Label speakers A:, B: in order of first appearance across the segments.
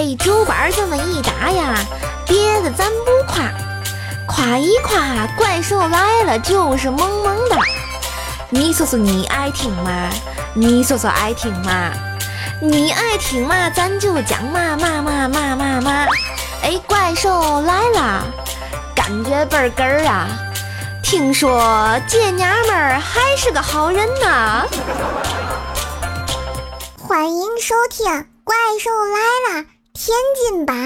A: 哎，竹板这么一打呀，别的咱不夸，夸一夸，怪兽来了就是萌萌哒。你说说你爱听吗？你说说爱听吗？你爱听嘛，咱就讲嘛嘛嘛嘛嘛嘛。哎，怪兽来了，感觉倍儿哏儿啊！听说这娘们儿还是个好人呢。
B: 欢迎收听《怪兽来了》天津版。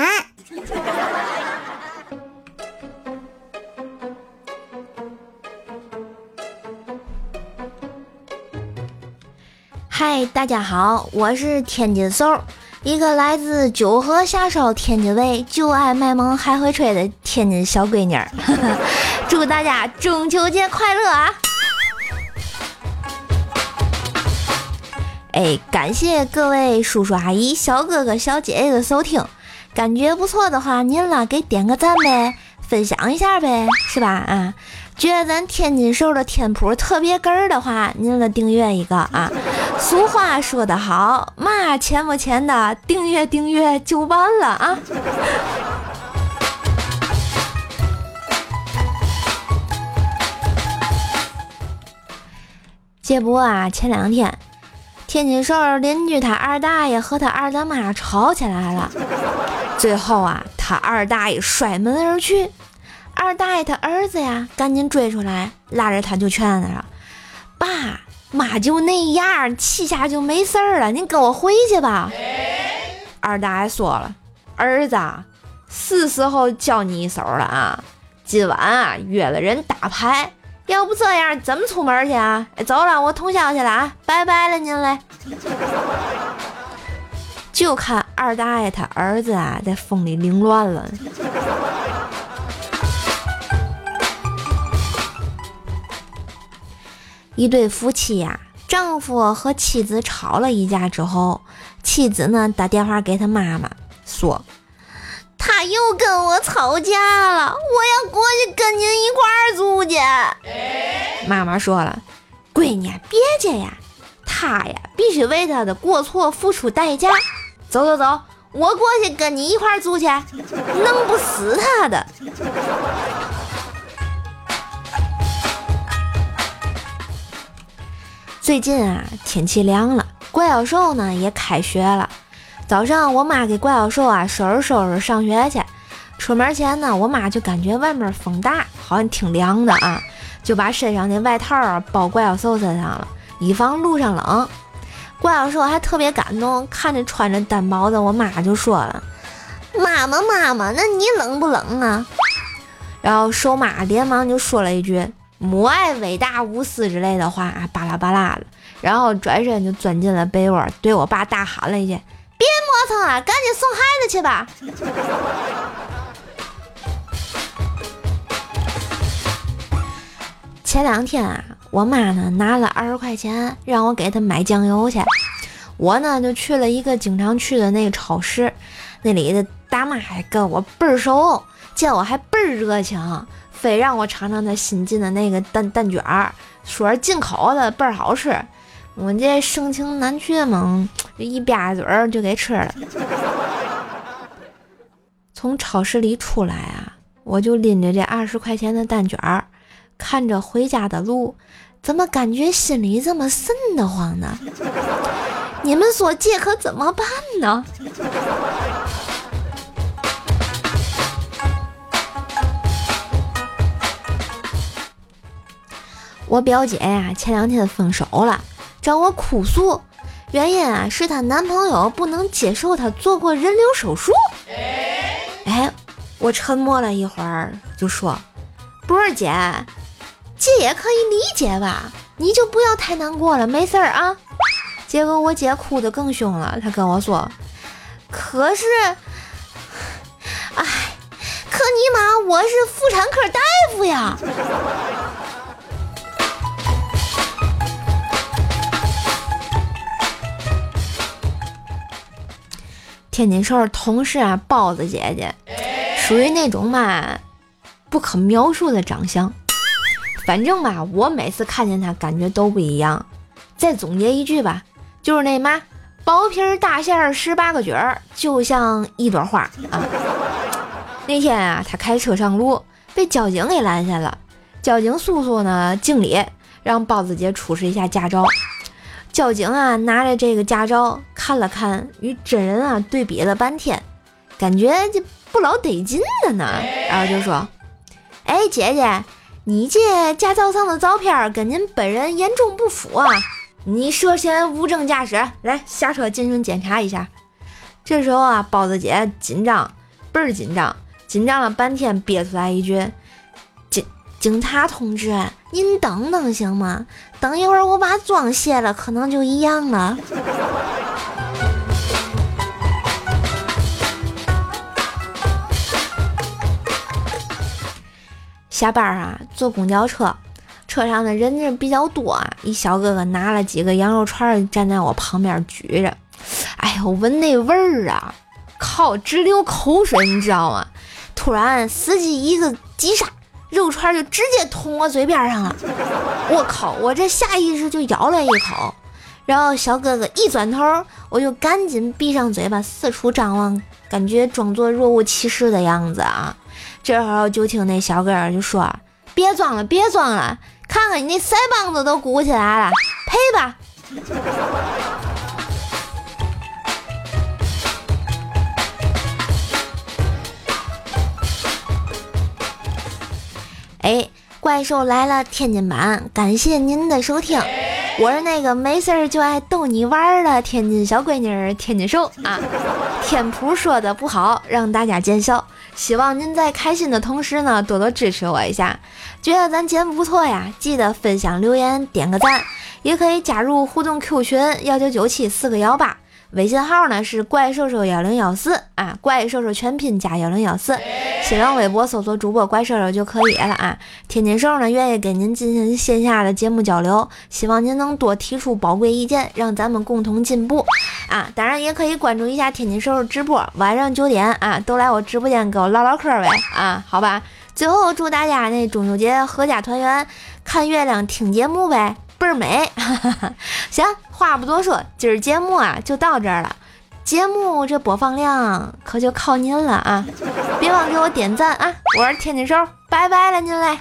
A: 嗨，大家好，我是天津嗖，一个来自九河下梢天津卫，就爱卖萌还会吹的天津小闺女儿。祝大家中秋节快乐啊！哎，感谢各位叔叔阿姨、小哥哥、小姐姐的收听，感觉不错的话，您啦给点个赞呗，分享一下呗，是吧？啊，觉得咱天津瘦的天普特别哏儿的话，您了订阅一个啊。俗话说得好，嘛钱不钱的，订阅订阅就完了啊。这不啊，前两天。天津市邻居他二大爷和他二大妈吵起来了，最后啊，他二大爷摔门而去。二大爷他儿子呀，赶紧追出来，拉着他就劝他：“爸妈就那样，气下就没事儿了，您跟我回去吧。”二大爷说了：“儿子，是时候教你一手了啊，今晚啊约了人打牌。”要不这样，怎么出门去啊？走了，我通宵去了啊，拜拜了您嘞。就看二大爷他儿子啊，在风里凌乱了。一对夫妻呀，丈夫和妻子吵了一架之后，妻子呢打电话给他妈妈说。又跟我吵架了，我要过去跟您一块儿住去。妈妈说了，闺女别介呀，他呀必须为他的过错付出代价。走走走，我过去跟你一块儿住去，弄不死他的。最近啊，天气凉了，怪兽兽呢也开学了。早上，我妈给怪小兽啊收拾收拾上学去。出门前呢，我妈就感觉外面风大，好像挺凉的啊，就把身上的外套啊包怪小兽身上了，以防路上冷。怪小兽还特别感动，看着穿着单薄的我妈就说了：“妈妈，妈妈，那你冷不冷啊？”然后兽妈连忙就说了一句“母爱伟大无私”之类的话，巴拉巴拉的，然后转身就钻进了被窝，对我爸大喊了一句。别磨蹭了，赶紧送孩子去吧。前两天啊，我妈呢拿了二十块钱让我给她买酱油去，我呢就去了一个经常去的那个超市，那里的大妈还跟我倍儿熟，见我还倍儿热情，非让我尝尝她新进的那个蛋蛋卷儿，说是进口的，倍儿好吃。我这盛情难却嘛，一吧嘴儿就给吃了。从超市里出来啊，我就拎着这二十块钱的蛋卷儿，看着回家的路，怎么感觉心里这么瘆得慌呢？你们说这可怎么办呢？我表姐呀，前两天分手了。找我哭诉，原因啊是她男朋友不能接受她做过人流手术。哎，我沉默了一会儿，就说：“不是姐，姐也可以理解吧？你就不要太难过了，没事儿啊。”结果我姐哭得更凶了，她跟我说：“可是，哎，可尼玛我是妇产科大夫呀。”天津市同事啊，包子姐姐，属于那种嘛不可描述的长相。反正吧，我每次看见她，感觉都不一样。再总结一句吧，就是那嘛薄皮大馅儿十八个卷儿，就像一朵花啊。那天啊，他开车上路，被交警给拦下了。交警叔叔呢，敬礼，让包子姐出示一下驾照。交警啊，拿着这个驾照看了看，与真人啊对比了半天，感觉这不老得劲的呢。然后就说：“哎，姐姐，你这驾照上的照片跟您本人严重不符啊！你涉嫌无证驾驶，来下车进行检查一下。”这时候啊，包子姐紧张，倍儿紧张，紧张了半天，憋出来一句：“警察同志，您等等行吗？等一会儿我把妆卸了，可能就一样了。”下班啊，坐公交车，车上的人人比较多啊。一小哥哥拿了几个羊肉串，站在我旁边举着。哎呦，闻那味儿啊，靠，直流口水，你知道吗？突然，司机一个急刹，肉串就直接捅我嘴边上了。我靠，我这下意识就咬了一口。然后小哥哥一转头，我就赶紧闭上嘴巴，四处张望，感觉装作若无其事的样子啊。这会儿就听那小哥就说：“别装了，别装了，看看你那腮帮子都鼓起来了，赔吧。”哎，怪兽来了天津版，感谢您的收听，我是那个没事儿就爱逗你玩儿的天津小闺女天津兽啊。天普说的不好，让大家见笑。希望您在开心的同时呢，多多支持我一下。觉得咱节目不错呀，记得分享、留言、点个赞，也可以加入互动 Q 群幺九九七四个幺八，微信号呢是怪兽兽幺零幺四啊，怪兽兽全拼加幺零幺四。新浪微博搜索主播怪兽兽就可以了啊。天津兽呢愿意给您进行线下的节目交流，希望您能多提出宝贵意见，让咱们共同进步啊。当然也可以关注一下天津兽直播，晚上九点啊都来我直播间跟我唠唠嗑呗啊，好吧。最后祝大家那中秋节阖家团圆，看月亮听节目呗，倍儿美。行，话不多说，今儿节目啊就到这儿了。节目这播放量可就靠您了啊！别忘给我点赞啊！我是天津兽，拜拜了您嘞。